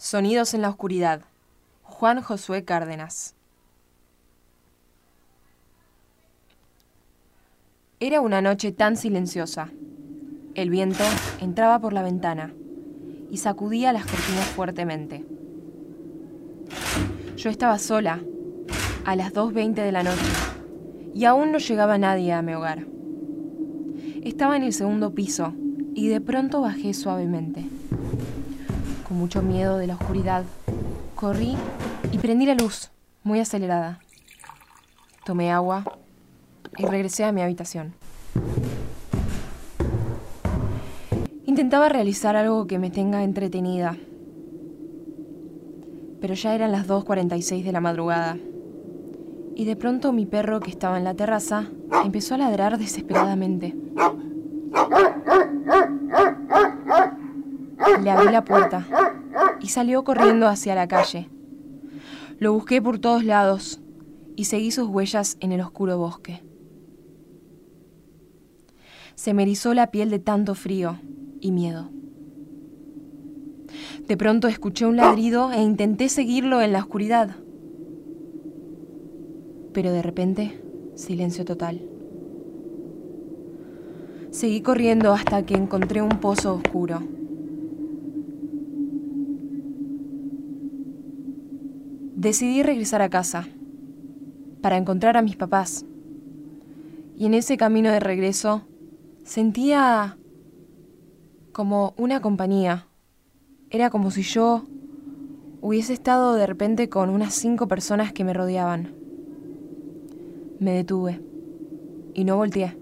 Sonidos en la oscuridad. Juan Josué Cárdenas. Era una noche tan silenciosa. El viento entraba por la ventana y sacudía las cortinas fuertemente. Yo estaba sola, a las 2.20 de la noche, y aún no llegaba nadie a mi hogar. Estaba en el segundo piso y de pronto bajé suavemente con mucho miedo de la oscuridad, corrí y prendí la luz, muy acelerada. Tomé agua y regresé a mi habitación. Intentaba realizar algo que me tenga entretenida, pero ya eran las 2.46 de la madrugada. Y de pronto mi perro que estaba en la terraza empezó a ladrar desesperadamente. Le abrí la puerta y salió corriendo hacia la calle. Lo busqué por todos lados y seguí sus huellas en el oscuro bosque. Se me erizó la piel de tanto frío y miedo. De pronto escuché un ladrido e intenté seguirlo en la oscuridad. Pero de repente, silencio total. Seguí corriendo hasta que encontré un pozo oscuro. Decidí regresar a casa para encontrar a mis papás. Y en ese camino de regreso sentía como una compañía. Era como si yo hubiese estado de repente con unas cinco personas que me rodeaban. Me detuve y no volteé,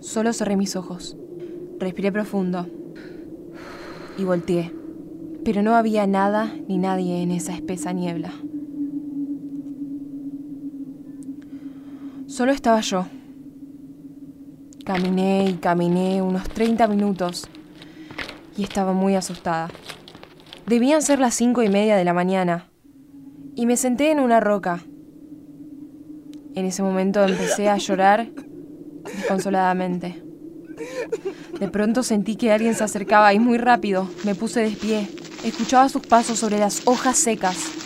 solo cerré mis ojos. Respiré profundo y volteé, pero no había nada ni nadie en esa espesa niebla. Solo estaba yo. Caminé y caminé unos 30 minutos y estaba muy asustada. Debían ser las cinco y media de la mañana y me senté en una roca. En ese momento empecé a llorar desconsoladamente. De pronto sentí que alguien se acercaba y muy rápido me puse de pie. Escuchaba sus pasos sobre las hojas secas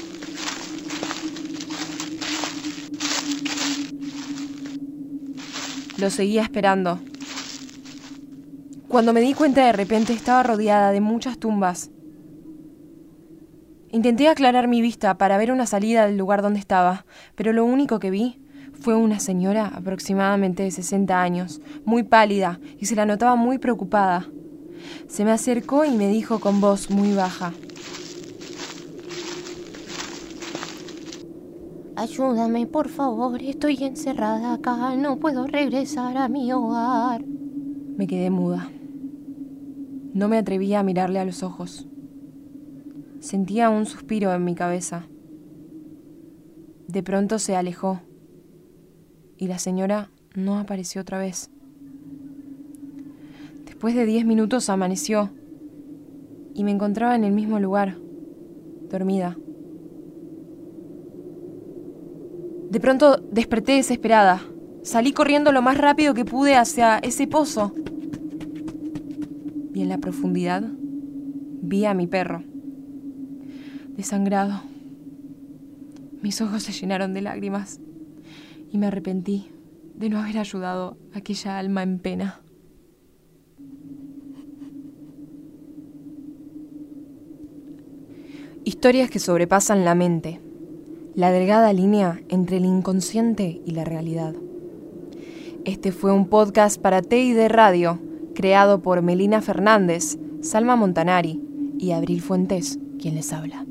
Lo seguía esperando. Cuando me di cuenta de repente estaba rodeada de muchas tumbas. Intenté aclarar mi vista para ver una salida del lugar donde estaba, pero lo único que vi fue una señora aproximadamente de 60 años, muy pálida, y se la notaba muy preocupada. Se me acercó y me dijo con voz muy baja, Ayúdame, por favor, estoy encerrada acá, no puedo regresar a mi hogar. Me quedé muda. No me atrevía a mirarle a los ojos. Sentía un suspiro en mi cabeza. De pronto se alejó y la señora no apareció otra vez. Después de diez minutos amaneció y me encontraba en el mismo lugar, dormida. De pronto desperté desesperada. Salí corriendo lo más rápido que pude hacia ese pozo. Y en la profundidad vi a mi perro, desangrado. Mis ojos se llenaron de lágrimas y me arrepentí de no haber ayudado a aquella alma en pena. Historias que sobrepasan la mente la delgada línea entre el inconsciente y la realidad. Este fue un podcast para TID Radio, creado por Melina Fernández, Salma Montanari y Abril Fuentes, quien les habla.